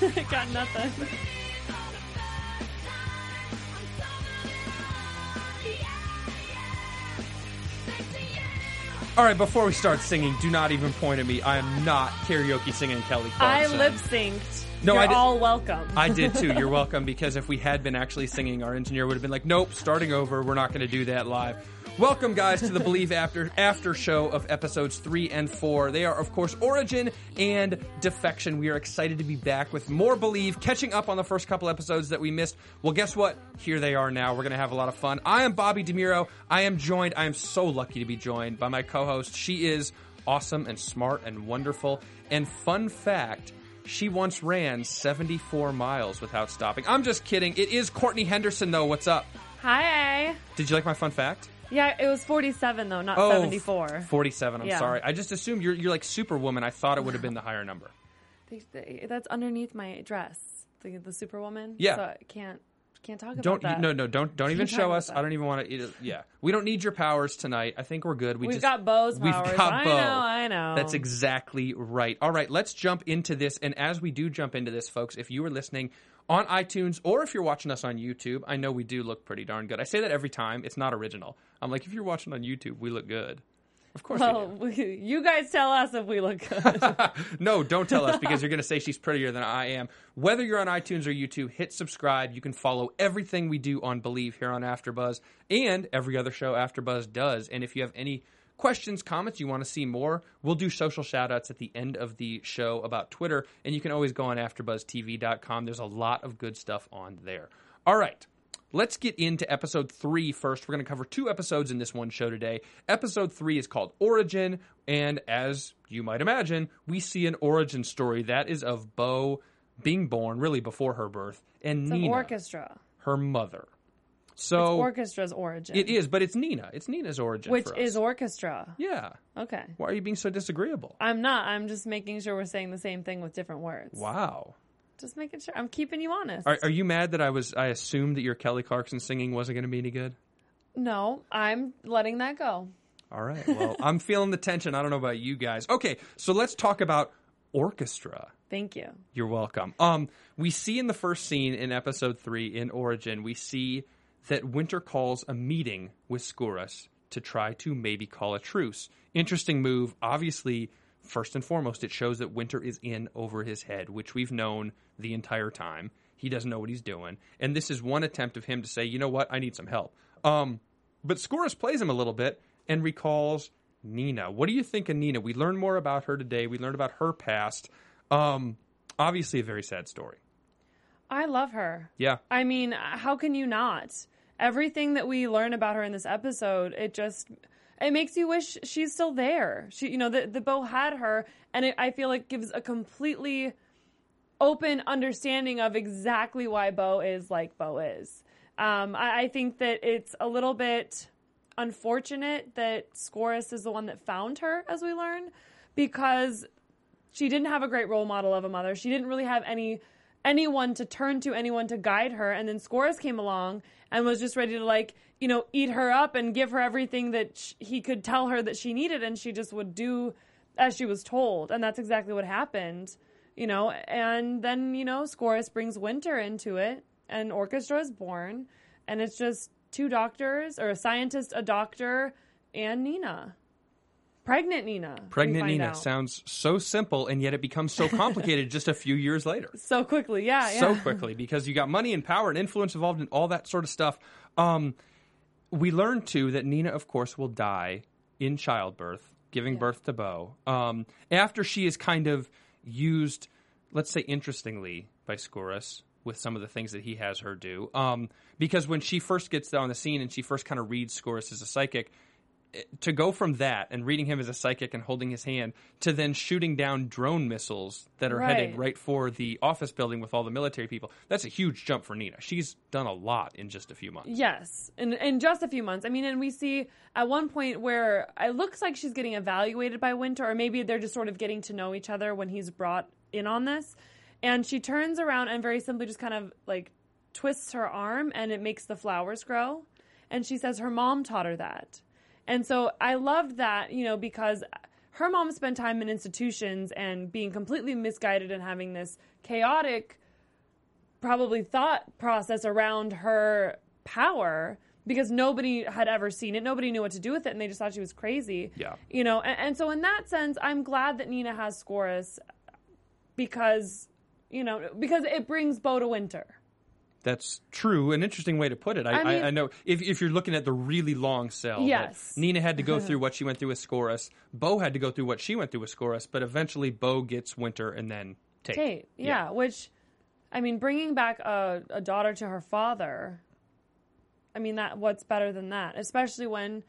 Got nothing. All right, before we start singing, do not even point at me. I am not karaoke singing Kelly I Clarkson. lip synced. No, You're I did- all welcome. I did too. You're welcome because if we had been actually singing, our engineer would have been like, "Nope, starting over. We're not going to do that live." Welcome, guys, to the Believe After After Show of episodes three and four. They are, of course, Origin and Defection. We are excited to be back with more Believe, catching up on the first couple episodes that we missed. Well, guess what? Here they are now. We're going to have a lot of fun. I am Bobby DeMiro. I am joined. I am so lucky to be joined by my co-host. She is awesome and smart and wonderful. And fun fact. She once ran 74 miles without stopping. I'm just kidding. It is Courtney Henderson, though. What's up? Hi. Did you like my fun fact? Yeah, it was 47 though, not Oh, 74. 47. I'm Yeah. sorry. I just assumed you're, you're like Superwoman. I thought it would have been the higher number. They- That's underneath my dress. The, the Superwoman. Yeah. So I can't can't talk Don't about that. no no don't don't even talk show about us. that. I don't even want to. Yeah, we don't need your powers tonight. I think we're good. We We've just, got Bo's We've powers. got I Bo. know, I know. That's exactly right. All right, let's jump into this. And as we do jump into this, folks, if you are listening on iTunes or if you're watching us on YouTube, I know we do look pretty darn good. I say that every time. It's not original. I'm like, if you're watching on YouTube, we look good. Of course we. Well, we- you guys tell us if we look good. no, don't tell us because you're going to say she's prettier than I am. Whether you're on iTunes or YouTube, hit subscribe. You can follow everything we do on Believe here on AfterBuzz and every other show AfterBuzz does. And if you have any questions, comments, you want to see more, we'll do social shoutouts at the end of the show about Twitter. And you can always go on AfterBuzzTV.com. There's a lot of good stuff on there. All right. Let's get into episode three first. We're going to cover two episodes in this one show today. Episode three is called Origin, and as you might imagine, we see an origin story that is of Bo being born really before her birth, and It's Nina, orchestra. her mother. It's So orchestra's origin. it is, but it's Nina. It's Nina's origin, Which for us. is orchestra. yeah. Okay. Why are you being so disagreeable? I'm not. I'm just making sure we're saying the same thing with different words. Wow. Just making sure. I'm keeping you honest. Are, are you mad that I was? I assumed that your Kelly Clarkson singing wasn't going to be any good. No, I'm letting that go. All right. Well, I'm feeling the tension. I don't know about you guys. Okay, so let's talk about orchestra. Thank you. You're welcome. Um, we see in the first scene in episode three in Origin, we see that Winter calls a meeting with Skouras to try to maybe call a truce. Interesting move. Obviously, first and foremost, it shows that Winter is in over his head, which we've known the entire time. He doesn't know what he's doing, and this is one attempt of him to say, "You know what? I need some help." Um, but Skouras plays him a little bit and recalls Nina. What do you think of Nina? We learned more about her today. We learned about her past. Um, obviously, a very sad story. I love her. Yeah. I mean, how can you not? Everything that we learn about her in this episode, it just it makes you wish she's still there. She, you know, the the Bo had her, and it, I feel like gives a completely open understanding of exactly why Bo is like Bo is. Um, I, I think that it's a little bit unfortunate that Skouras is the one that found her, as we learn, because she didn't have a great role model of a mother. She didn't really have any anyone to turn to, anyone to guide her. And then Skouras came along and was just ready to like, you know, eat her up and give her everything that he could tell her that she needed, and she just would do as she was told. And that's exactly what happened, you know. And then you know, Skouras brings Winter into it, and Orchestra is born, and it's just two doctors or a scientist, a doctor, and Nina. Pregnant Nina. Pregnant Nina out. sounds so simple, and yet it becomes so complicated just a few years later. so quickly. Yeah, yeah. So quickly because you got money and power and influence involved in all that sort of stuff. Um, we learn too that Nina, of course, will die in childbirth, giving birth to Bo, um, after she is kind of used, let's say, interestingly by Skouras with some of the things that he has her do. Um, because when she first gets on the scene and she first kind of reads Skouras as a psychic, to go from that and reading him as a psychic and holding his hand to then shooting down drone missiles that are Right. headed right for the office building with all the military people, that's a huge jump for Nina. She's done a lot in just a few months. Yes, in in just a few months. I mean, and we see at one point where it looks like she's getting evaluated by Winter, or maybe they're just sort of getting to know each other when he's brought in on this. And she turns around and very simply just kind of like twists her arm, and it makes the flowers grow. And she says her mom taught her that. And so I loved that, you know, because her mom spent time in institutions and being completely misguided and having this chaotic probably thought process around her power because nobody had ever seen it. Nobody knew what to do with it, and they just thought she was crazy. Yeah. You know, and, and so in that sense, I'm glad that Nina has Skouras because, you know, because it brings Bo to winter. That's true. An interesting way to put it. I, I, I mean- I know if, if you're looking at the really long cell, Yes. Nina had to go through what she went through with Skouras. Bo had to go through what she went through with Skouras, but eventually Bo gets Winter and then Tate. Tate, yeah, which, I mean, bringing back a, a daughter to her father, I mean, that what's better than that? Especially when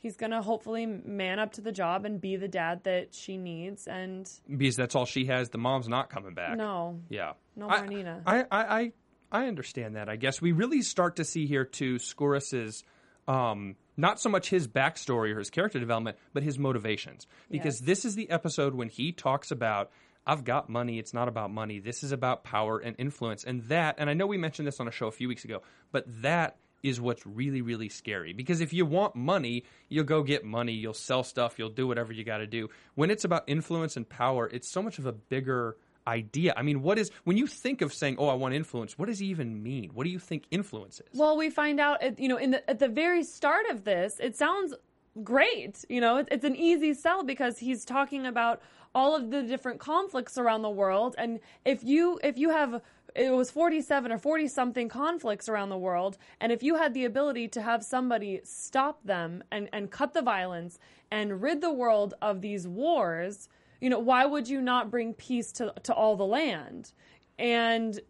he's going to hopefully man up to the job and be the dad that she needs. And Because that's all she has. The mom's not coming back. no, Yeah. No I, more Nina. I, I, I, I understand that, I guess. We really start to see here, too, Skouras's, um, not so much his backstory or his character development, but his motivations. Because Yes. this is the episode when he talks about, I've got money, it's not about money. This is about power and influence. And that, and I know we mentioned this on a show a few weeks ago, but that is what's really, really scary. Because if you want money, you'll go get money, you'll sell stuff, you'll do whatever you got to do. When it's about influence and power, it's so much of a bigger idea. I mean, what is, when you think of saying, oh, I want influence, what does it even mean? What do you think influence is? Well, we find out, you know, in the, at the very start of this, it sounds great. You know, it, it's an easy sell because he's talking about all of the different conflicts around the world, and if you if you have it was 47 or 40 something conflicts around the world and if you had the ability to have somebody stop them and and cut the violence and rid the world of these wars you know why would you not bring peace to to all the land and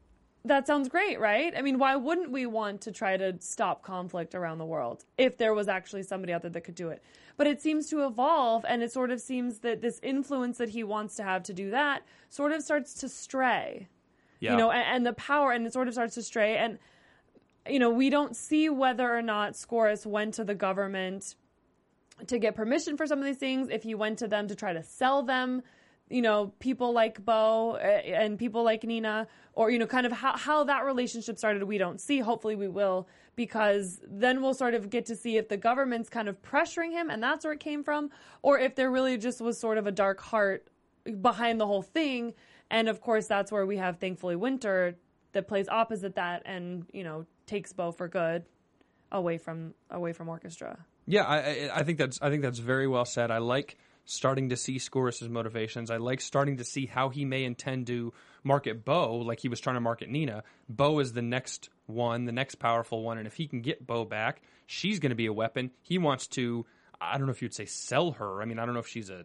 that sounds great, right? I mean, why wouldn't we want to try to stop conflict around the world if there was actually somebody out there that could do it? But it seems to evolve, and it sort of seems that this influence that he wants to have to do that sort of starts to stray, Yeah. you know, and, and the power, and it sort of starts to stray. And, you know, we don't see whether or not Skouras went to the government to get permission for some of these things, if you went to them to try to sell them, you know, people like Bo uh, and people like Nina, or, you know, kind of how, how that relationship started, we don't see. Hopefully we will, because then we'll sort of get to see if the government's kind of pressuring him and that's where it came from, or if there really just was sort of a dark heart behind the whole thing. And of course, that's where we have Thankfully Winter that plays opposite that and, you know, takes Bo for good away from away from orchestra. Yeah, I, I- think that's I think that's very well said. I like starting to see Skouras's motivations. I like starting to see how he may intend to market Bo, like he was trying to market Nina. Bo is the next one, the next powerful one, and if he can get Bo back, she's going to be a weapon. He wants to. I don't know if you'd say sell her. I mean, I don't know if she's a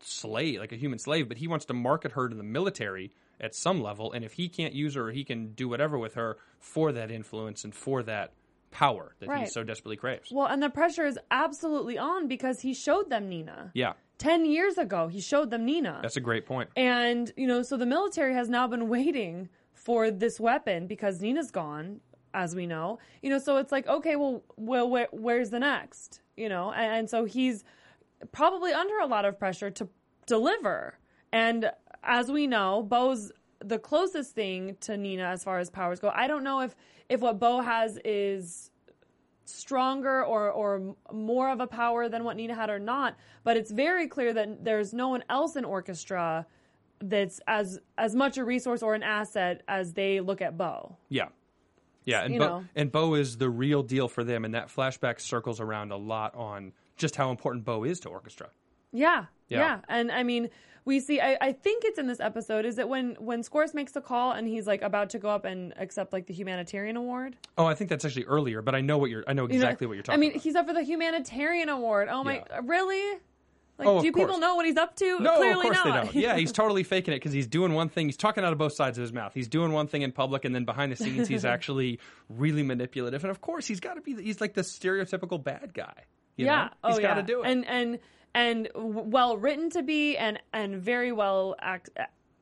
slave, like a human slave, but he wants to market her to the military at some level. And if he can't use her, he can do whatever with her for that influence and for that power that he so desperately craves. Well, and the pressure is absolutely on because he showed them Nina. yeah, 10 years ago, he showed them Nina. that's a great point. and, you know, so the military has now been waiting for this weapon because Nina's gone, as we know. You know, so it's like, okay, well, well where, where's the next? You know, and, and so he's probably under a lot of pressure to deliver. And as we know, Bo's the closest thing to Nina as far as powers go. I don't know if if what Bo has is stronger or or more of a power than what Nina had or not, but it's very clear that there's no one else in orchestra that's as as much a resource or an asset as they look at Bo. Yeah. Yeah, and You Bo, know. and Bo is the real deal for them, and that flashback circles around a lot on just how important Bo is to orchestra. Yeah, Yeah. yeah, and I mean, we see. I, I think it's in this episode. Is it when when Skouras makes the call and he's like about to go up and accept like the humanitarian award? Oh, I think that's actually earlier, but I know what you're. I know You know, exactly what you're talking. I mean, about. he's up for the humanitarian award. Oh my, Yeah. really? Like, Oh, do people know what he's up to? No, Clearly of course not. they don't. Yeah, he's totally faking it because he's doing one thing. He's talking out of both sides of his mouth. He's doing one thing in public, and then behind the scenes, he's actually really manipulative. And of course, he's got to be. He's like the stereotypical bad guy. You yeah. know? he's oh got yeah. to do it. And and and well written to be, and and very well act,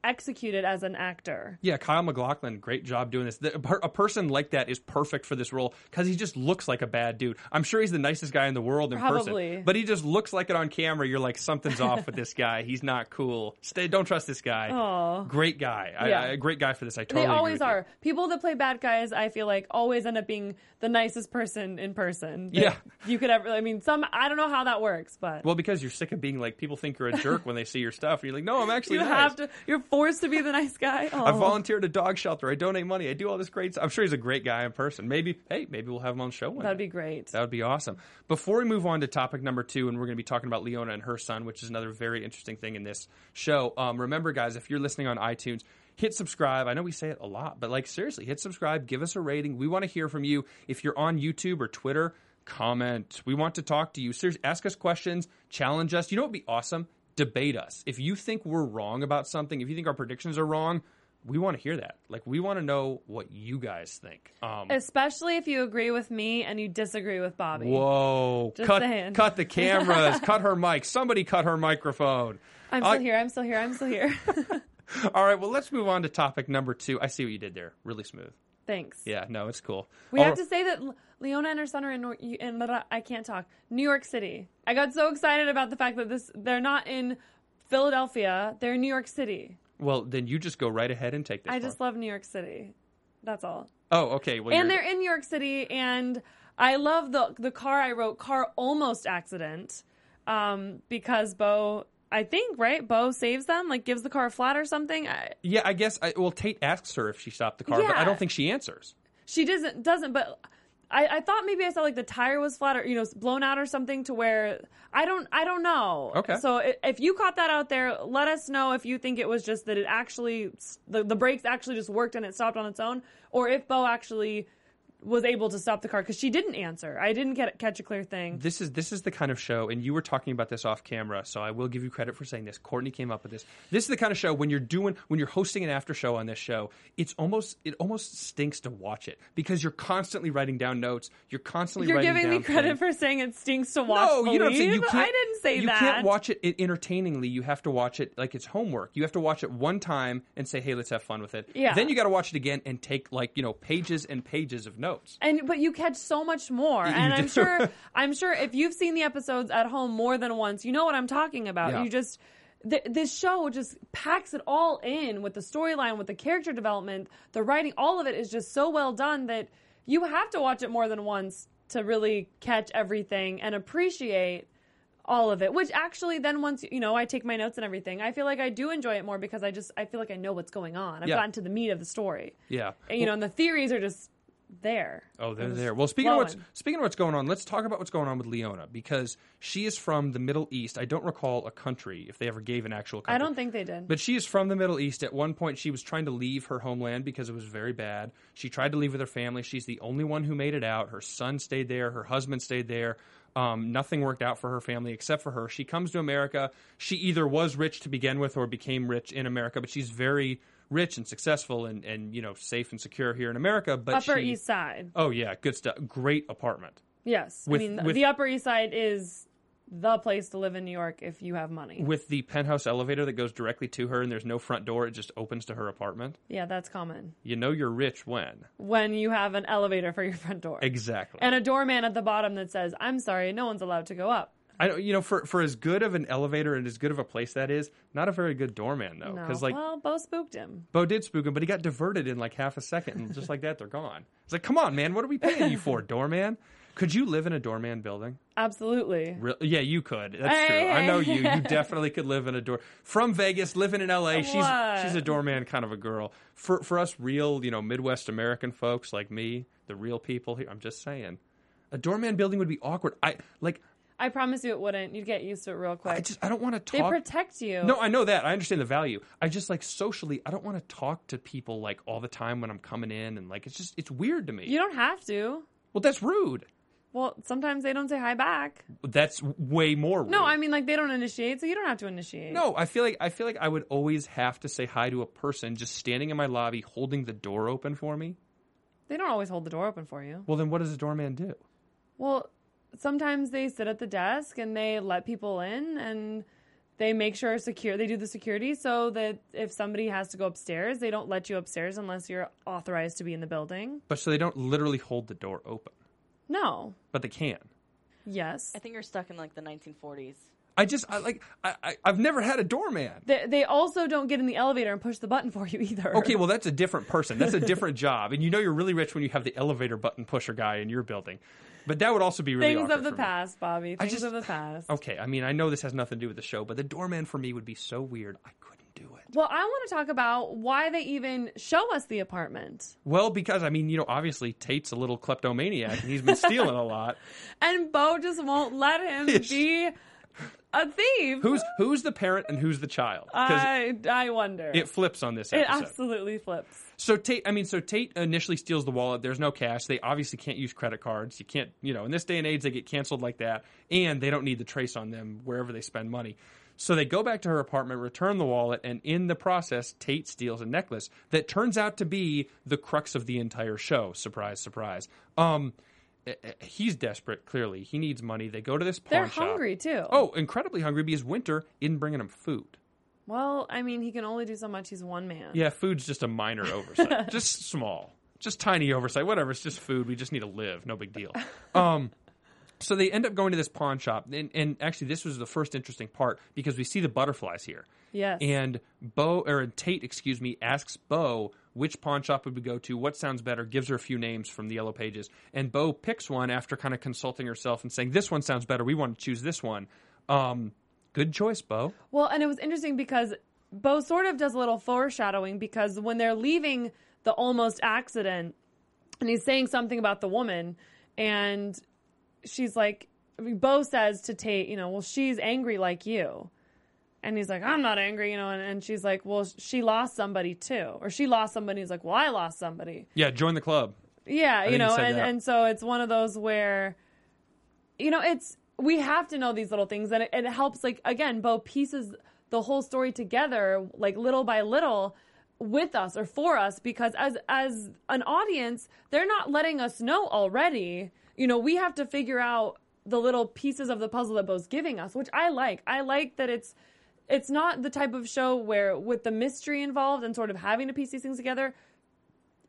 executed as an actor. Yeah, Kyle MacLachlan, great job doing this. The- a person like that is perfect for this role because he just looks like a bad dude. I'm sure he's the nicest guy in the world in Probably. person, but he just looks like it on camera. You're like, something's off with this guy. He's not cool. Stay, don't trust this guy. Aw. Great guy. I- Yeah. I, great guy for this. I totally They always with you. are. People that play bad guys, I feel like, always end up being the nicest person in person. Yeah. You could ever. I mean, some. I don't know how that works, but Well, because you're sick of being like people think you're a jerk when they see your stuff. And you're like, no, I'm actually you nice. have to. You're forced to be the nice guy. I Oh. volunteer at a dog shelter. I donate money. I do all this great stuff. I'm sure he's a great guy in person. Maybe, hey, maybe we'll have him on the show one That'd day. be great. That would be awesome. Before we move on to topic number two, and we're going to be talking about Leona and her son, which is another very interesting thing in this show. Um, remember, guys, if you're listening on iTunes, hit subscribe. I know we say it a lot, but like seriously, hit subscribe. Give us a rating. We want to hear from you. If you're on YouTube or Twitter, comment. We want to talk to you. Seriously, ask us questions. Challenge us. You know what would be awesome? Debate us. If you think we're wrong about something, if you think our predictions are wrong. We want to hear that. Like, we want to know what you guys think. Um, Especially if you agree with me and you disagree with Bobby. Whoa! Just cut, saying. cut the cameras. cut her mic. Somebody cut her microphone. I'm still here. I'm still here. I'm still here. All right. Well, let's move on to topic number two. I see what you did there. Really smooth. Thanks. Yeah. No, it's cool. We have to say that Leona and her son are in, Nor- in I can't talk New York City. I got so excited about the fact that this they're not in Philadelphia. They're in New York City. Well, then you just go right ahead and take this. I part. just love New York City. That's all. Oh, okay. Well, and they're in New York City, and I love the the car. I wrote car almost accident um, because Bo. I think right. Bo saves them, like gives the car a flat or something. I, yeah. I guess. I, well, Tate asks her if she stopped the car, but I Yeah. don't think she answers. she doesn't doesn't but I, I thought maybe I saw like the tire was flat or you know blown out or something to where I don't I don't know. Okay. So i- if you caught that out there, let us know if you think it was just that it actually the the brakes actually just worked and it stopped on its own, or if Bo actually was able to stop the car because she didn't answer. I didn't get catch a clear thing. This is this is the kind of show, and you were talking about this off camera, so I will give you credit for saying this. Courtney came up with this. This is the kind of show when you're doing when you're hosting an after show on this show. It's almost it almost stinks to watch it because you're constantly writing down notes. You're constantly You're writing giving me credit things. for saying it stinks to watch. No, you don't. Say, you can't. I didn't say you that. You can't watch it entertainingly. You have to watch it like it's homework. You have to watch it one time and say, "Hey, let's have fun with it." Yeah. Then you got to watch it again and take like you know pages and pages of notes. And but you catch so much more and i'm sure i'm sure if you've seen the episodes at home more than once you know what i'm talking about Yeah. you just th- this show just packs it all in with the storyline with the character development the writing all of it is just so well done that you have to watch it more than once to really catch everything and appreciate all of it which actually then once you know i take my notes and everything i feel like i do enjoy it more because i just i feel like i know what's going on i've Yeah. gotten to the meat of the story Yeah. and, you know and the theories are just there Oh, they're there. Well, speaking of what's speaking of what's going on, let's talk about what's going on with Leona because she is from the Middle East. I don't recall a country if they ever gave an actual country. I don't think they did. But she is from the Middle East. At one point, she was trying to leave her homeland because it was very bad. She tried to leave with her family. She's the only one who made it out. Her son stayed there. Her husband stayed there. Um, nothing worked out for her family except for her. She comes to America. She either was rich to begin with or became rich in America, but she's very rich and successful and, and you know safe and secure here in America. But Upper she, East Side. Oh yeah, good stuff. Great apartment. Yes. With- I mean, with- the Upper East Side is the place to live in New York if you have money. With the penthouse elevator that goes directly to her and there's no front door, it just opens to her apartment. Yeah, that's common. You know you're rich when. When you have an elevator for your front door. Exactly. And a doorman at the bottom that says, I'm sorry, no one's allowed to go up. I don't, you know, for for as good of an elevator and as good of a place that is, not a very good doorman though, No. because like well, Bo spooked him. Bo did spook him, but he got diverted in like half a second, and just like that, they're gone. It's like, come on, man, what are we paying you for, doorman? Could you live in a doorman building? Absolutely. Re- yeah, you could. That's Hey, true. I know hey, you. You definitely could live in a door from Vegas, living in LA. She's she's a doorman kind of a girl. For for us real, you know, Midwest American folks like me, the real people here. I'm just saying, a doorman building would be awkward. I like. I promise you it wouldn't. You'd get used to it real quick. I just I don't want to talk. they protect you. no, I know that. I understand the value. I just like socially, I don't want to talk to people like all the time when I'm coming in, and like it's just it's weird to me. you don't have to. well, that's rude. Well, sometimes they don't say hi back. That's way more. Rude. No, I mean like they don't initiate, so you don't have to initiate. No, I feel like I feel like I would always have to say hi to a person just standing in my lobby holding the door open for me. They don't always hold the door open for you. Well, then what does a doorman do? Well, sometimes they sit at the desk and they let people in and they make sure secure they do the security so that if somebody has to go upstairs, they don't let you upstairs unless you're authorized to be in the building. But so they don't literally hold the door open, No. but they can. Yes. I think you're stuck in like the 1940s. I just I like I, I I've never had a doorman. They, they also don't get in the elevator and push the button for you either. Okay, well that's a different person. That's a different job, and you know you're really rich when you have the elevator button pusher guy in your building. But that would also be really Things of the for me. past, Bobby. Things just- of the past. Okay, I mean I know this has nothing to do with the show, but the doorman for me would be so weird. I couldn't do it. Well, I want to talk about why they even show us the apartment. Well, because I mean, you know, obviously Tate's a little kleptomaniac and he's been stealing a lot. And Bo just won't let him be a thief. Who's who's the parent and who's the child? I, I wonder. it flips on this It absolutely flips. So Tate, I mean, so Tate initially steals the wallet. There's no cash. They obviously can't use credit cards. You can't, you know, in this day and age, they get canceled like that, and they don't need the trace on them wherever they spend money. So they go back to her apartment, return the wallet, and in the process, Tate steals a necklace that turns out to be the crux of the entire show. Surprise, surprise. Um, he's desperate. Clearly, he needs money. They go to this pawn They're shop. hungry too. Oh, incredibly hungry because Winter isn't bringing him food. Well, I mean, he can only do so much. He's one man. Yeah, food's just a minor oversight. just small. Just tiny oversight. Whatever, it's just food. We just need to live. No big deal. Um so they end up going to this pawn shop and, and actually this was the first interesting part because we see the butterflies here. Yes. And Bo or Tate, excuse me, asks Bo which pawn shop would we go to, what sounds better, gives her a few names from the yellow pages. And Bo picks one after kind of consulting herself and saying, This one sounds better, we want to choose this one. Um good choice, Bo. Well, and it was interesting because Bo sort of does a little foreshadowing because when they're leaving the almost accident, and he's saying something about the woman, and she's like, Bo says to Tate, you know, well, she's angry like you. And he's like, I'm not angry, you know, and, and she's like, well, she lost somebody too. Or she lost somebody. He's like, well, I lost somebody. Yeah, join the club. Yeah, you know, and, that. and so it's one of those where, you know, it's we have to know these little things, and it, it helps. Like again, Bo pieces the whole story together, like little by little, with us or for us, because as as an audience, they're not letting us know already. You know, we have to figure out the little pieces of the puzzle that Bo's giving us, which I like. I like that it's it's not the type of show where with the mystery involved and sort of having to piece these things together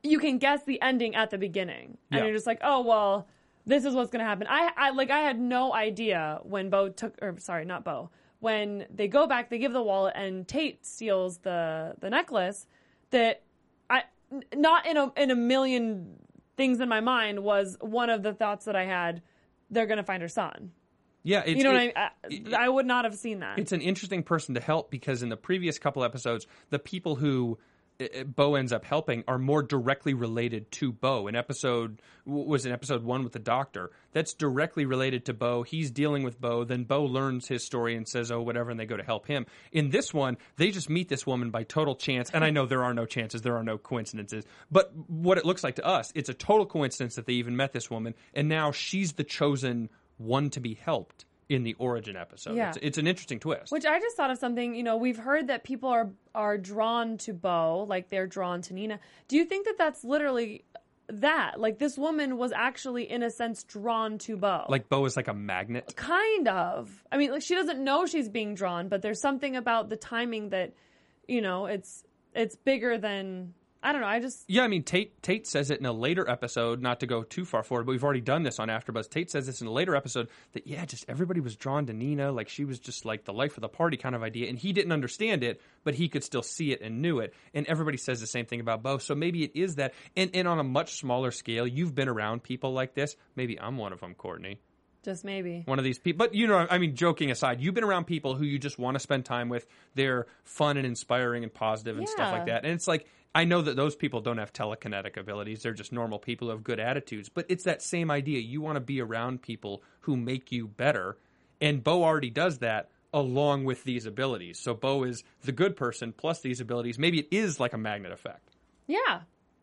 you can guess the ending at the beginning. And Yeah. you're just like oh well this is what's going to happen. I, I like i had no idea when bo took or sorry not bo. When they go back they give the wallet and tate steals the the necklace that i n- not in a in a million things in my mind was one of the thoughts that i had they're going to find her son Yeah, it's, you know it- what I, it- I i would not have seen that it's an interesting person to help because in the previous couple episodes, the people who uh, Bo ends up helping are more directly related to Bo. In episode was in episode one with the doctor. That's directly related to Bo. He's dealing with Bo. Then Bo learns his story and says, "Oh, whatever," and they go to help him. In this one, they just meet this woman by total chance. And I know there are no chances, there are no coincidences. But what it looks like to us, it's a total coincidence that they even met this woman, and now she's the chosen one to be helped in the origin episode. Yeah. It's, it's an interesting twist. Which I just thought of something, you know, we've heard that people are are drawn to Bo, like they're drawn to Nina. Do you think that that's literally that? Like this woman was actually in a sense drawn to Bo. like Bo is like a magnet. kind of. I mean, like she doesn't know she's being drawn, but there's something about the timing that you know, it's it's bigger than I don't know. I just Yeah, I mean Tate Tate says it in a later episode, not to go too far forward, but we've already done this on AfterBuzz. Tate says this in a later episode that yeah, just everybody was drawn to Nina, like she was just like the life of the party kind of idea, and he didn't understand it, but he could still see it and knew it. And everybody says the same thing about Bo, so maybe it is that. And and on a much smaller scale, you've been around people like this. Maybe I'm one of them, Courtney. just maybe. one of these people. But you know, I mean, joking aside, you've been around people who you just want to spend time with. They're fun and inspiring and positive and stuff like that. And it's like I know that those people don't have telekinetic abilities. They're just normal people who have good attitudes. But it's that same idea. You want to be around people who make you better. And Bo already does that along with these abilities. So Bo is the good person plus these abilities. Maybe it is like a magnet effect. Yeah.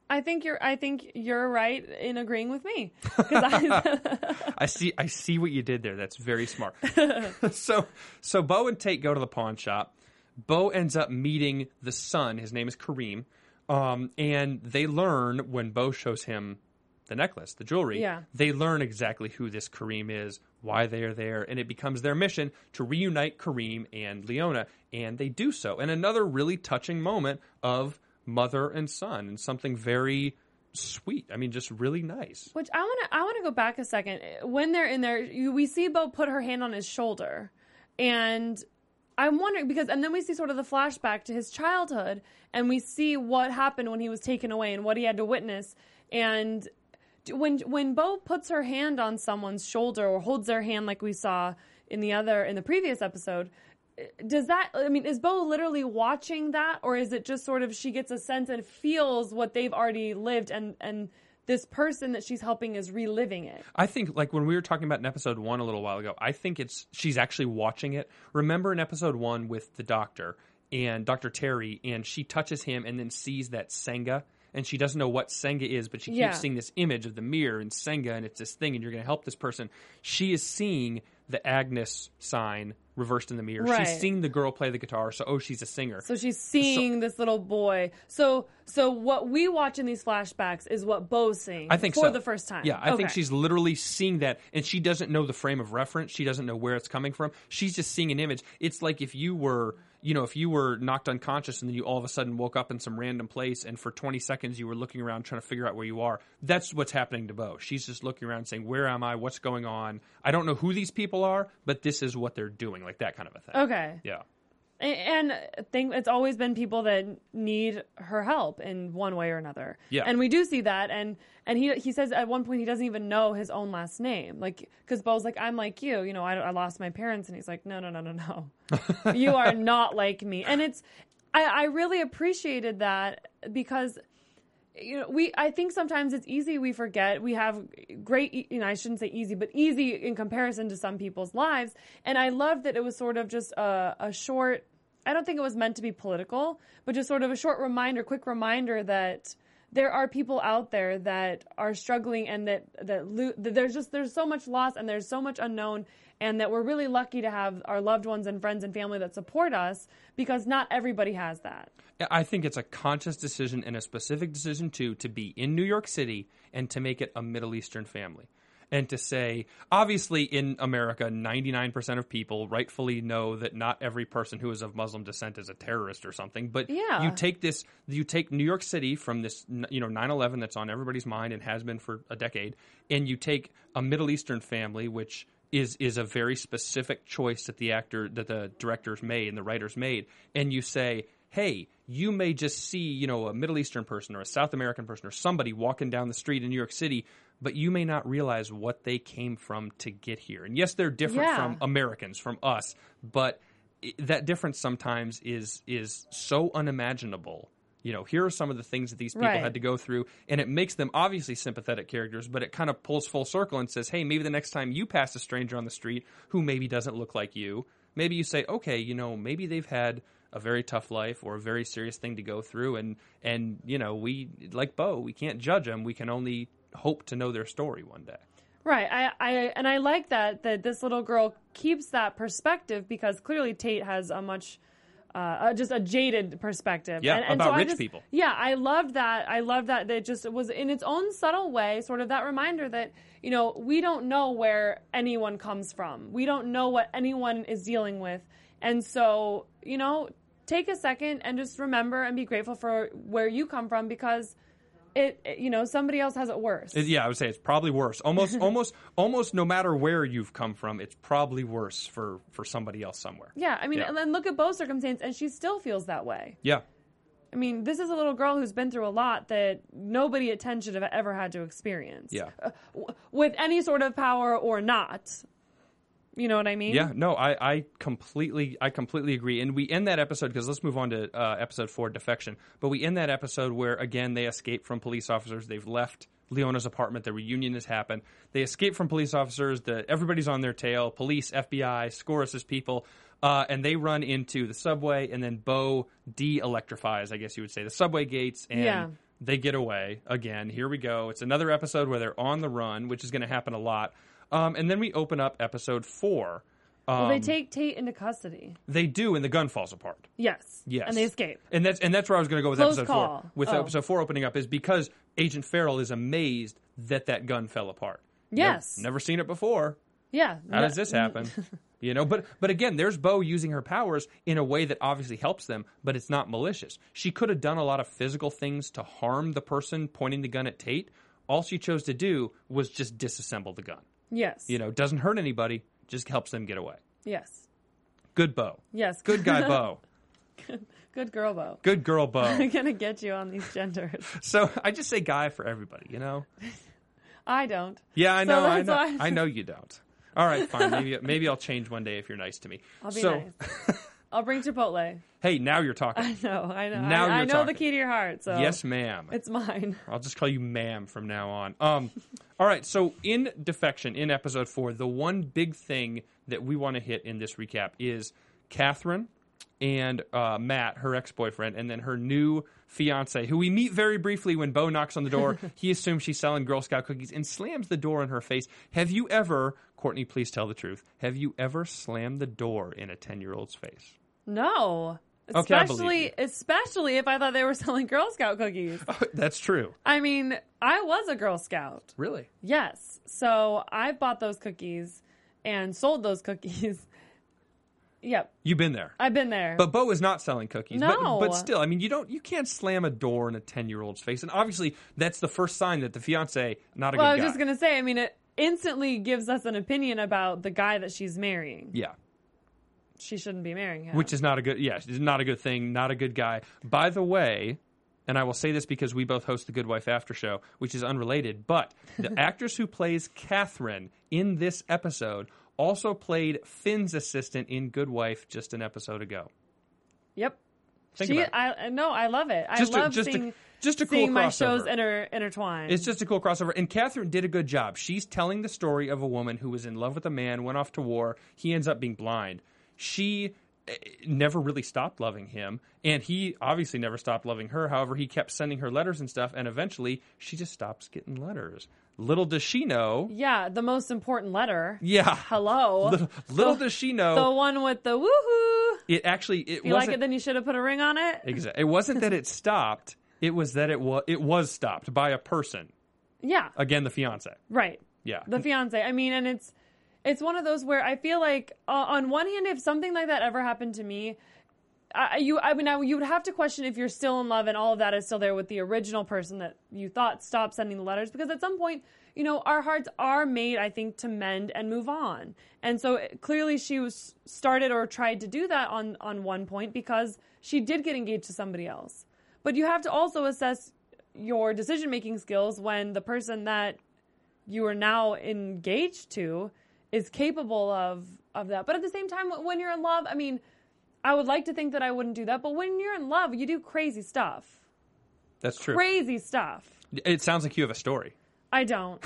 I think you're I think you're right in agreeing with me. I, I see I see what you did there. That's very smart. so so Bo and Tate go to the pawn shop. Bo ends up meeting the son. His name is Kareem. Um, and they learn when Bo shows him the necklace, the jewelry. Yeah. They learn exactly who this Kareem is, why they are there, and it becomes their mission to reunite Kareem and Leona, and they do so. And another really touching moment of mother and son, and something very sweet. I mean, just really nice. Which I want to I want to go back a second. When they're in there, you, we see Bo put her hand on his shoulder, and I'm wondering because and then we see sort of the flashback to his childhood, and we see what happened when he was taken away and what he had to witness. And when when Bo puts her hand on someone's shoulder or holds their hand like we saw in the other in the previous episode. Eh, does that I mean is Bo literally watching that or is it just sort of she gets a sense and feels what they've already lived and and this person that she's helping is reliving it. I think like when we were talking about in episode one a little while ago, I think it's she's actually watching it. Remember in episode one with the doctor and Dr. Terry, and she touches him and then sees that Senga, and she doesn't know what Senga is, but she keeps Yeah. seeing this image of the mirror and Senga, and it's this thing, and you're going to help this person. She is seeing the Agnes sign reversed in the mirror. Right. She's seeing the girl play the guitar, so oh, she's a singer. So she's seeing this little boy. So so what we watch in these flashbacks is what Bo's seeing I think for so. the first time. Yeah, I think she's literally seeing that, and she doesn't know the frame of reference. She doesn't know where it's coming from. She's just seeing an image. It's like if you were, you know, if you were knocked unconscious and then you all of a sudden woke up in some random place, and for 20 seconds you were looking around trying to figure out where you are. That's what's happening to Bo. She's just looking around saying, "Where am I? What's going on? I don't know who these people are, but this is what they're doing." Like that kind of a thing. Okay. Yeah. And think it's always been people that need her help in one way or another. Yeah. And we do see that. And and he he says at one point he doesn't even know his own last name. Like because Bo's like I'm like you. You know I, I lost my parents. And he's like no no no no no. you are not like me. And it's I I really appreciated that because you know we i think sometimes it's easy we forget. We have great you know i shouldn't say easy but easy in comparison to some people's lives. And i love that it was sort of just a, a short i don't think it was meant to be political but just sort of a short reminder quick reminder that there are people out there that are struggling and that that, lo- that there's just there's so much loss and there's so much unknown and that we're really lucky to have our loved ones and friends and family that support us because not everybody has that I think it's a conscious decision and a specific decision too to be in New York City and to make it a Middle Eastern family. And to say, obviously, in America, 99% of people rightfully know that not every person who is of Muslim descent is a terrorist or something. But Yeah. you take this, you take New York City from this, you know, 9 11 that's on everybody's mind and has been for a decade, and you take a Middle Eastern family, which is is a very specific choice that the actor that the directors made and the writers made and you say hey you may just see you know a middle eastern person or a south american person or somebody walking down the street in new york city but you may not realize what they came from to get here and yes they're different Yeah. from americans from us but that difference sometimes is is so unimaginable you know here are some of the things that these people Right. had to go through and it makes them obviously sympathetic characters but it kind of pulls full circle and says hey maybe the next time you pass a stranger on the street who maybe doesn't look like you maybe you say okay you know maybe they've had a very tough life or a very serious thing to go through and and you know we like bo we can't judge them we can only hope to know their story one day Right. I, I and I like that that this little girl keeps that perspective because clearly Tate has a much uh, uh, just a jaded perspective. Yeah, and, and about so rich just- people. Yeah, I loved that. I loved that. That it just was in its own subtle way, sort of that reminder that you know we don't know where anyone comes from. We don't know what anyone is dealing with, and so you know take a second and just remember and be grateful for where you come from because. It, it- you know somebody else has it worse. It- yeah i would say it's probably worse almost almost almost no matter where you've come from it's probably worse for for somebody else somewhere Yeah, I mean, Yeah. and then look at Bo's circumstance, and she still feels that way. yeah I mean, this is a little girl who's been through a lot that nobody at 10 should have ever had to experience. Yeah. Uh, w- with any sort of power or not. You know what I mean? Yeah, no, I, I completely I completely agree. And we end that episode because let's move on to uh, episode four, defection. But we end that episode where again they escape from police officers. They've left Leona's apartment. The reunion has happened. They escape from police officers. The, everybody's on their tail. Police, FBI, Skouras' people. Uh, and they run into the subway, and then Bo de-electrifies, I guess you would say, the subway gates, and Yeah. they get away again. Here we go. It's another episode where they're on the run, which is going to happen a lot. Um, and then we open up episode four. Um, Well, they take Tate into custody. they do, and the gun falls apart. Yes. Yes, And they escape. and that's and that's where I was going to go with Close episode call. four. With Oh. episode four opening up is because Agent Farrell is amazed that that gun fell apart. Yes. never, never seen it before. Yeah. How does this happen? you know, but but again, there's Bo using her powers in a way that obviously helps them, but it's not malicious. She could have done a lot of physical things to harm the person pointing the gun at Tate. All she chose to do was just disassemble the gun. Yes. You know, doesn't hurt anybody, just helps them get away. Yes. Good Bo. Yes. Good guy Bo. Good girl, Bo. Good girl Bo. I'm gonna get you on these genders. So I just say guy for everybody, you know? I don't. Yeah, I So know, I know. I know you don't. All right, fine. Maybe maybe I'll change one day if you're nice to me. I'll be so, nice. I'll bring Chipotle. hey, now you're talking. I know. I know. Now I, I know the key to your heart. So Yes, ma'am. it's mine. I'll just call you ma'am from now on. Um, all right. So in defection, in episode four, the one big thing that we want to hit in this recap is Catherine and uh, Matt, her ex-boyfriend, and then her new fiance, who we meet very briefly when Bo knocks on the door. he assumes she's selling Girl Scout cookies and slams the door in her face. Have you ever, Courtney? Please tell the truth. Have you ever slammed the door in a ten-year-old's face? No. Okay, Especially, especially if I thought they were selling Girl Scout cookies. Oh, that's true. I mean, I was a Girl Scout. Really? Yes. So I bought those cookies and sold those cookies. yep. You've been there. I've been there. But Bo is not selling cookies. No. But, but still, I mean, you don't, you can't slam a door in a ten-year-old's face, and obviously that's the first sign that the fiance not a well, I was guy. just going to say, I mean, it instantly gives us an opinion about the guy that she's marrying. yeah, She shouldn't be marrying him. which is not a good. Yeah, not a good thing. Not a good guy. By the way. And I will say this because we both host the Good Wife After Show, which is unrelated. But the actress who plays Catherine in this episode also played Finn's assistant in Good Wife just an episode ago. Yep. Think she. I no, I love it. Just I a- love just a- just a cool seeing my crossover. shows inter, intertwined. It's just a cool crossover. And Catherine did a good job. She's telling the story of a woman who was in love with a man, went off to war. He ends up being blind. She eh, never really stopped loving him. And he obviously never stopped loving her. However, he kept sending her letters and stuff. And eventually, she just stops getting letters. Little does she know. yeah, the most important letter. Yeah. Hello. Little, little The- does she know the one with the woohoo. It actually, it If you like it, then you should have put a ring on it. exactly It wasn't that it stopped. It was that it was it was stopped by a person. Yeah, Again, the fiance. right. Yeah. The fiance. I mean, and it's it's one of those where I feel like uh, on one hand, if something like that ever happened to me, I, you I mean, I, you would have to question if you're still in love and all of that is still there with the original person that you thought stopped sending the letters because at some point. You know, our hearts are made, I think, to mend and move on. And so it- clearly she was started or tried to do that on, on one point because she did get engaged to somebody else. But you have to also assess your decision making skills when the person that you are now engaged to is capable of of that. But at the same time, when you're in love, I mean, I would like to think that I wouldn't do that, but when you're in love, you do crazy stuff. That's true. Crazy stuff. It sounds like you have a story. I don't.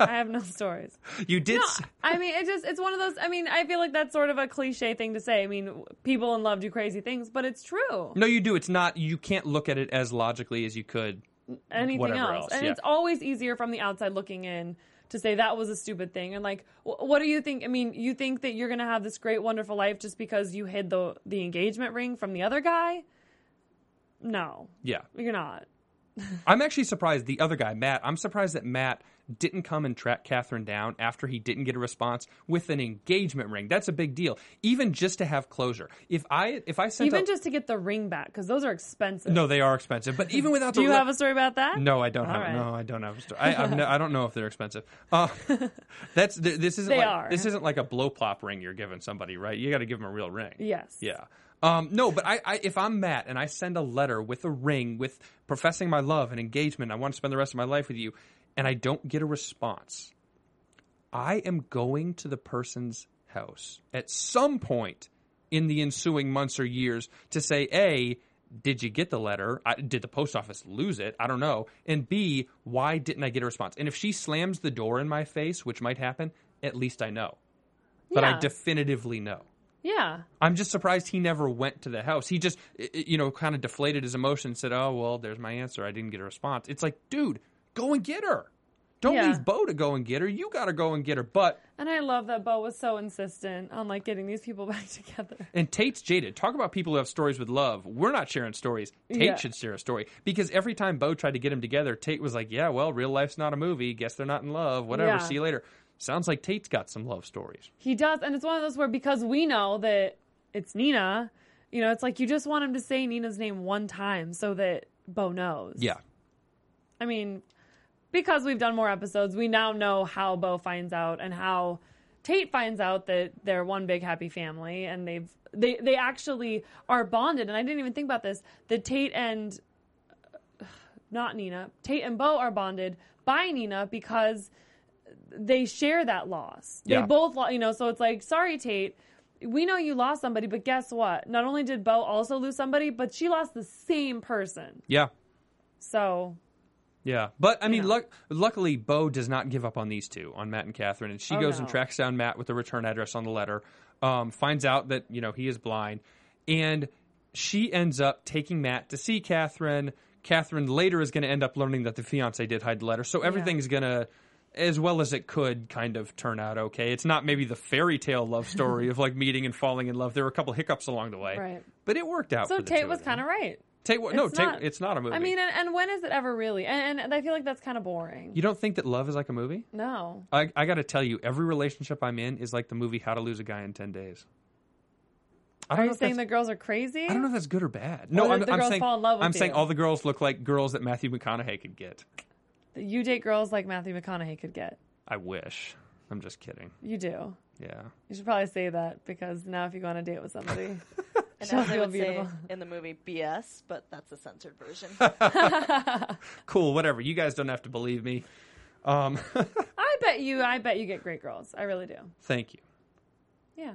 I have no stories. You did. No, s- I mean, it just it's one of those. I mean, I feel like that's sort of a cliche thing to say. I mean, people in love do crazy things, but it's true. No, you do. It's not. You can't look at it as logically as you could. anything else. else, And yeah. it's always easier from the outside looking in to say that was a stupid thing. And like, wh- what do you think? I mean, you think that you're going to have this great, wonderful life just because you hid the the engagement ring from the other guy? No, Yeah, you're not. I'm actually surprised. The other guy, Matt. I'm surprised that Matt didn't come and track Catherine down after he didn't get a response with an engagement ring. That's a big deal. Even just to have closure. If I if I sent Even a- just to get the ring back because those are expensive. no, they are expensive. But even without Do the you have a story about that? No, I don't All have. right. No, I don't have a story. I, no, I don't know if they're expensive. Uh, that's th- this isn't They like are. this isn't like a blow plop ring you're giving somebody, right? You got to give them a real ring. Yes. Yeah. Um, no, but I, I, if I'm Matt and I send a letter with a ring with professing my love and engagement, I want to spend the rest of my life with you, and I don't get a response, I am going to the person's house at some point in the ensuing months or years to say, A, did you get the letter? I, did the post office lose it? I don't know. And B, why didn't I get a response? And if she slams the door in my face, which might happen, at least I know. But I Yeah. definitively know. Yeah. I'm just surprised he never went to the house. He just, i- i- you know, kind of deflated his emotion and said, "Oh well, there's my answer. I didn't get a response." It's like, dude, go and get her. Don't Yeah. leave Bo to go and get her. You got to go and get her. But And I love that Bo was so insistent on like getting these people back together. and Tate's jaded. Talk about people who have stories with love. We're not sharing stories. Tate Yeah. should share a story because every time Bo tried to get him together, Tate was like, "Yeah, well, real life's not a movie. Guess they're not in love. Whatever. Yeah. See you later." Sounds like Tate's got some love stories. He does, and it's one of those where because we know that it's Nina, you know, it's like you just want him to say Nina's name one time so that Bo knows. Yeah. I mean, because we've done more episodes, we now know how Bo finds out and how Tate finds out that they're one big happy family and they've they they actually are bonded. And I didn't even think about this. That Tate and not Nina, Tate and Bo are bonded by Nina because they share that loss. Yeah. They both, lo- you know, so it's like, sorry, Tate. We know you lost somebody, but guess what? Not only did Bo also lose somebody, but she lost the same person. Yeah. So Yeah, but I mean, Yeah. luck, luckily, Bo does not give up on these two, on Matt and Catherine, and she Oh, goes and tracks down Matt with the return address on the letter, um, finds out that you know he is blind, and she ends up taking Matt to see Catherine. Catherine later is going to end up learning that the fiance did hide the letter, so everything's going to, as well as it could, kind of turn out okay. It's not maybe the fairy tale love story of like meeting and falling in love. There were a couple hiccups along the way, Right. but it worked out. So for the Tate was kind of right. Tate. wa- No, It's Tate. not- it's not a movie. I mean, and, and when is it ever really? And, and I feel like that's kind of boring. you don't think that love is like a movie? no. I, I got to tell you, every relationship I'm in is like the movie How to Lose a Guy in 10 Days. I Are don't know you saying the girls are crazy? I don't know if that's good or bad. No, Or I'm, the I'm girls saying fall in love with I'm saying all the girls look like girls that Matthew McConaughey could get. you date girls like Matthew McConaughey could get. I wish. I'm just kidding. You do. Yeah. You should probably say that because now if you go on a date with somebody, And She'll as they feel would say in the movie BS, but that's a censored version. Cool. Whatever. You guys don't have to believe me. Um, I bet you, I bet you get great girls. I really do. thank you. Yeah.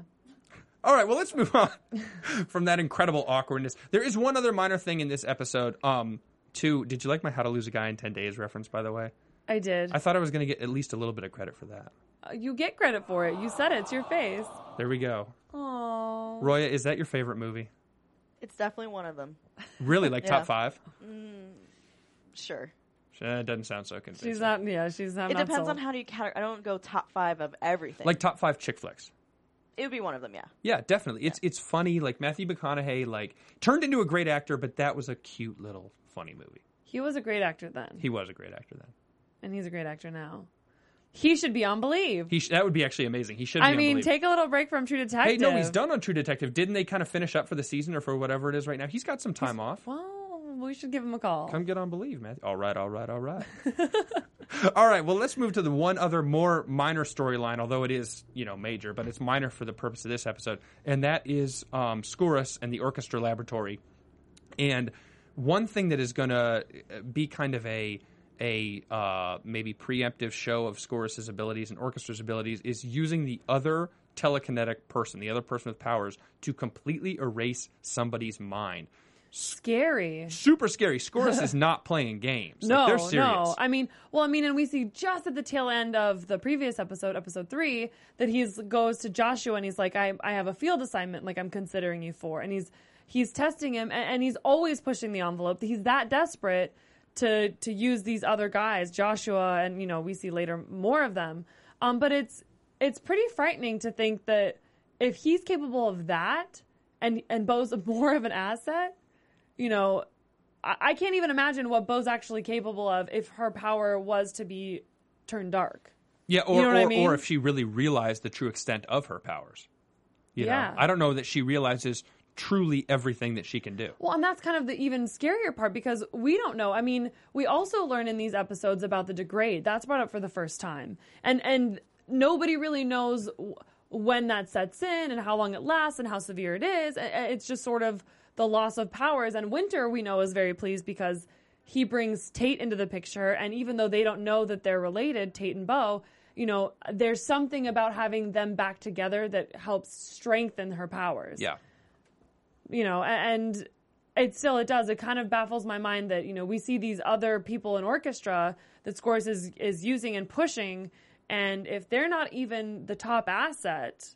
All right, well, let's move on from that incredible awkwardness. There is one other minor thing in this episode. Um, two, did you like my How to Lose a Guy in 10 Days reference, by the way? I did. I thought I was going to get at least a little bit of credit for that. Uh, you get credit for it. You said it. It's your face. There we go. Oh. Roya, is that your favorite movie? it's definitely one of them. Really, like top Yeah. five? Sure. Eh, It doesn't sound so convincing. She's not. Yeah, she's not. It not depends sold. on how do you count. I don't go top five of everything. like top five chick flicks. it would be one of them. Yeah. Yeah, definitely. It's it's funny. Like Matthew McConaughey, like turned into a great actor, but that was a cute little funny movie. He was a great actor then, He was a great actor then. and he's a great actor now. He should be on Believe. He sh- that would be actually amazing. He should. Be I mean, Believe. take a little break from True Detective. Hey, no, he's done on True Detective. Didn't they kind of finish up for the season or for whatever it is right now? He's got some time off. Well, we should give him a call. Come get on Believe, man. All right, all right, all right. all right, well, let's move to the one other more minor storyline, although it is, you know, major, but it's minor for the purpose of this episode, and that is um, Skouras and the Orchestra Laboratory. And one thing that is going to be kind of a a uh, maybe preemptive show of Skouras' abilities and Orchestra's abilities is using the other telekinetic person, the other person with powers, to completely erase somebody's mind. Scary. Super scary. Skouras is not playing games. Like, No, they're serious. no. I mean, well, I mean, and we see just at the tail end of the previous episode, episode three, that he goes to Joshua and he's like, "I, I have a field assignment, like I'm considering you for," and he's he's testing him, and, and he's always pushing the envelope. He's that desperate to to use these other guys, Joshua, and you know, we see later more of them. Um, but it's it's pretty frightening to think that if he's capable of that, and and Bo's more of an asset, you know, I, I can't even imagine what Bo's actually capable of if her power was to be turned dark. Yeah, or, You know or, I mean? or if she really realized the true extent of her powers. You Yeah. know, I don't know that she realizes truly everything that she can do. Well, and that's kind of the even scarier part because we don't know. I mean, we also learn in these episodes about the degrade. That's brought up for the first time. And and nobody really knows when that sets in and how long it lasts and how severe it is. It's just sort of the loss of powers. And Winter, we know, is very pleased because he brings Tate into the picture. And even though they don't know that they're related, Tate and Bo, you know, there's something about having them back together that helps strengthen her powers Yeah. You know, and it still it does. It kind of baffles my mind that you know we see these other people in orchestra that Skouras is is using and pushing, and if they're not even the top asset,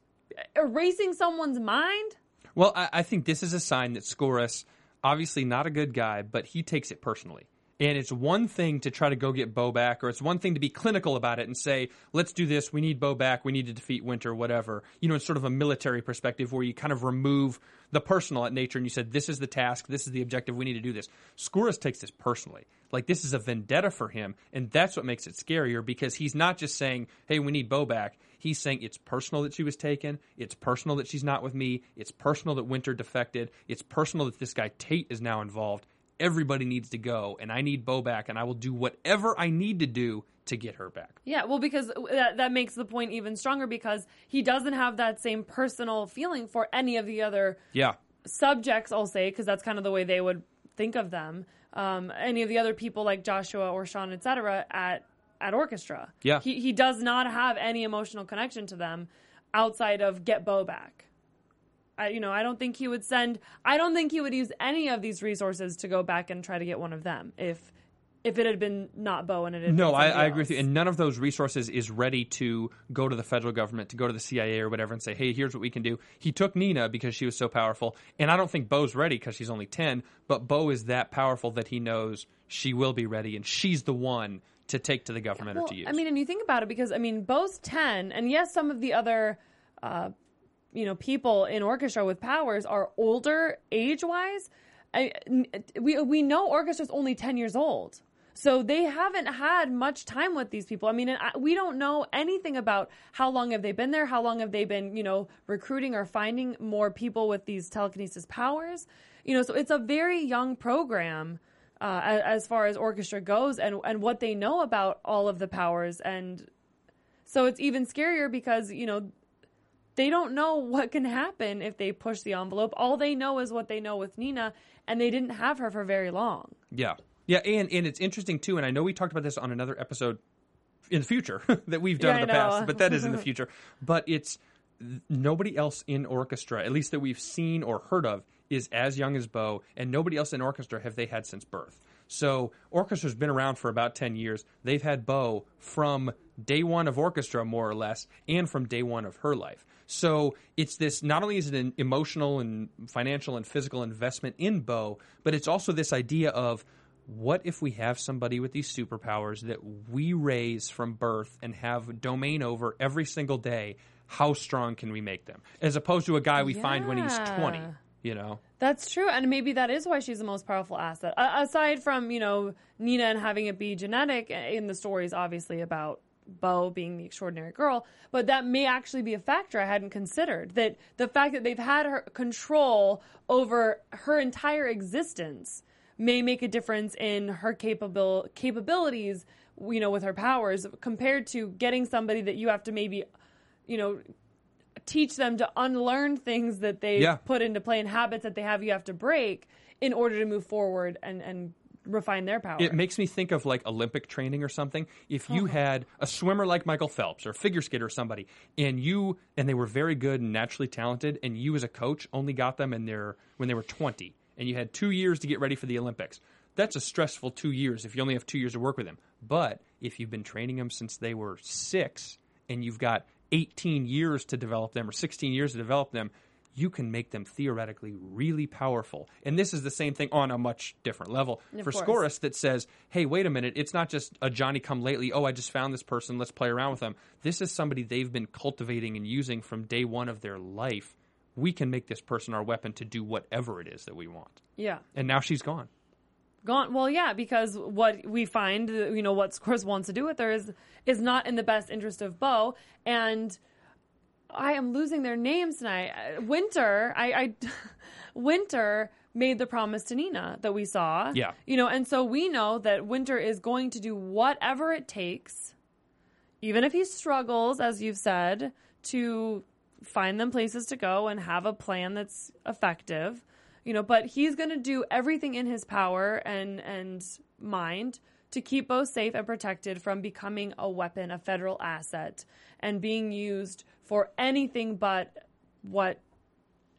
erasing someone's mind. Well, I, I think this is a sign that Skouras, obviously not a good guy, but he takes it personally. And it's one thing to try to go get Bo back, or it's one thing to be clinical about it and say, let's do this, we need Bo back, we need to defeat Winter, whatever. You know, it's sort of a military perspective where you kind of remove the personal at nature and you said, this is the task, this is the objective, we need to do this. Skouras takes this personally. Like, this is a vendetta for him, and that's what makes it scarier because he's not just saying, hey, we need Bo back. He's saying it's personal that she was taken, it's personal that she's not with me, it's personal that Winter defected, it's personal that this guy Tate is now involved everybody needs to go and I need Bo back and I will do whatever I need to do to get her back. Yeah, well, because that, that makes the point even stronger because he doesn't have that same personal feeling for any of the other yeah. subjects, I'll say, because that's kind of the way they would think of them. Um, any of the other people like Joshua or Sean, etc., at at orchestra. Yeah. He, he does not have any emotional connection to them outside of get Bo back. I, you know, I don't think he would send. I don't think he would use any of these resources to go back and try to get one of them if if it had been not Bo and it had no, I, I, agree with you. And none of those resources is ready to go to the federal government, to go to the CIA or whatever, and say, "Hey, here's what we can do." He took Nina because she was so powerful, and I don't think Bo's ready because she's only ten. But Bo is that powerful that he knows she will be ready, and she's the one to take to the government well, or to use. I mean, and you think about it because I mean, Bo's ten, and yes, some of the other. Uh, you know people in orchestra with powers are older age wise we we know orchestra's only 10 years old so they haven't had much time with these people. I mean, we don't know anything about how long have they been there, how long have they been, you know, recruiting or finding more people with these telekinesis powers. You know, so it's a very young program uh, as, as far as orchestra goes, and and what they know about all of the powers, and so it's even scarier because you know they don't know what can happen if they push the envelope. All they know is what they know with Nina, and they didn't have her for very long. Yeah. Yeah, and, and it's interesting too, and I know we talked about this on another episode in the future that we've done yeah, in the past, but that is in the future. But it's nobody else in orchestra, at least that we've seen or heard of, is as young as Bo, and nobody else in orchestra have they had since birth. So orchestra's been around for about ten years. They've had Bo from day one of orchestra, more or less, and from day one of her life. So it's this not only is it an emotional and financial and physical investment in Bo, but it's also this idea of what if we have somebody with these superpowers that we raise from birth and have domain over every single day? How strong can we make them? As opposed to a guy we yeah. find when he's 20, you know? That's true. And maybe that is why she's the most powerful asset. Uh, aside from, you know, Nina and having it be genetic in the stories, obviously, about Bo being the extraordinary girl, but that may actually be a factor I hadn't considered. That the fact that they've had her control over her entire existence may make a difference in her capable capabilities, you know, with her powers compared to getting somebody that you have to maybe, you know, teach them to unlearn things that they yeah. put into play and habits that they have you have to break in order to move forward and and refine their power. It makes me think of like Olympic training or something. If you uh-huh. had a swimmer like Michael Phelps or figure skater or somebody, and you and they were very good and naturally talented, and you as a coach only got them in their when they were twenty, and you had two years to get ready for the Olympics. That's a stressful two years if you only have two years to work with them. But if you've been training them since they were six, and you've got 18 years to develop them or 16 years to develop them, you can make them theoretically really powerful. And this is the same thing on a much different level for. Skouras that says, hey, wait a minute, it's not just a Johnny come lately, oh, I just found this person, let's play around with them. This is somebody they've been cultivating and using from day one of their life. We can make this person our weapon to do whatever it is that we want. Yeah. And now she's gone. Gone. Well, yeah, because what we find, you know, what Skouras wants to do with her is is not in the best interest of Bo, and I am losing their names tonight. Uh, Winter, I, I Winter made the promise to Nina that we saw. Yeah. You know, and so we know that Winter is going to do whatever it takes, even if he struggles, as you've said, to find them places to go and have a plan that's effective. You know, but he's going to do everything in his power and and mind to keep Bo safe and protected from becoming a weapon, a federal asset, and being used for anything but what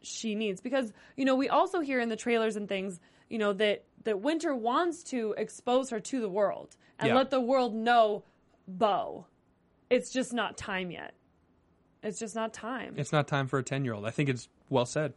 she needs because you know we also hear in the trailers and things you know that that Winter wants to expose her to the world and Yeah. let the world know Bo. It's just not time yet. It's just not time. It's not time for a 10 year old. I think it's well said.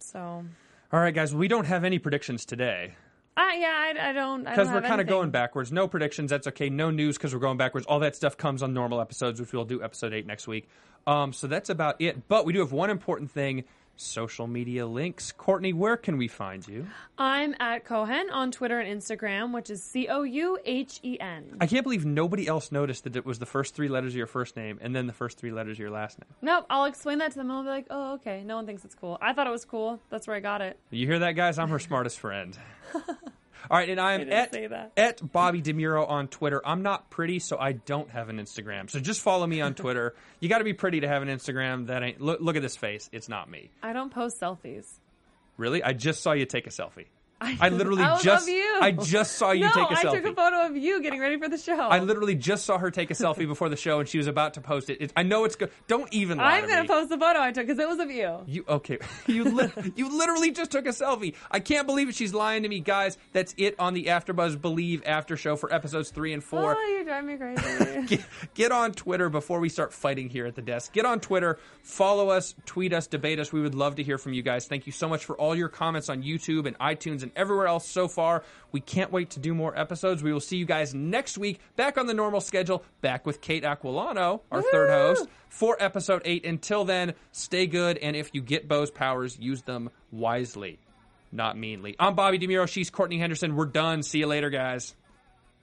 so, All right, guys, we don't have any predictions today I yeah, I, I don't. Because we're kind of going backwards. No predictions. That's okay. No news because we're going backwards. All that stuff comes on normal episodes, which we'll do episode eight next week. Um, so that's about it. But we do have one important thing social media links. Courtney, where can we find you? I'm at Couhen on Twitter and Instagram, which is C O U H E N. I can't believe nobody else noticed that it was the first three letters of your first name and then the first three letters of your last name. Nope, I'll explain that to them. and I'll be like, oh, okay. No one thinks it's cool. I thought it was cool. That's where I got it. You hear that, guys? I'm her smartest friend. All right, and I'm at, at Bobby DeMuro on Twitter. I'm not pretty, so I don't have an Instagram. So just follow me on Twitter. you got to be pretty to have an Instagram. That ain't. Look, look at this face. It's not me. I don't post selfies. Really? I just saw you take a selfie. I literally I just. I just saw you no, take a I selfie. I took a photo of you getting ready for the show. I literally just saw her take a selfie before the show, and she was about to post it. it I know it's good. Don't even lie I'm to gonna me. post the photo I took because it was of you. You okay? You li- you literally just took a selfie. I can't believe it. She's lying to me, guys. That's it on the AfterBuzz Believe After Show for episodes three and four. Oh, you drive me crazy. Get, get on Twitter before we start fighting here at the desk. Get on Twitter, follow us, tweet us, debate us. We would love to hear from you guys. Thank you so much for all your comments on YouTube and iTunes and everywhere else so far. We can't wait to do more episodes. We will see you guys next week, back on the normal schedule, back with Kate Aquilano, our third host, for episode eight. Until then, stay good, and if you get Bo's powers, use them wisely, not meanly. I'm Bobby DeMuro. She's Courtney Henderson. We're done. See you later, guys.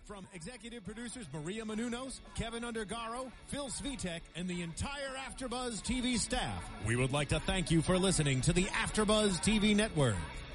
From executive producers Maria Menounos, Kevin Undergaro, Phil Svitek, and the entire AfterBuzz TV staff, we would like to thank you for listening to the AfterBuzz TV network.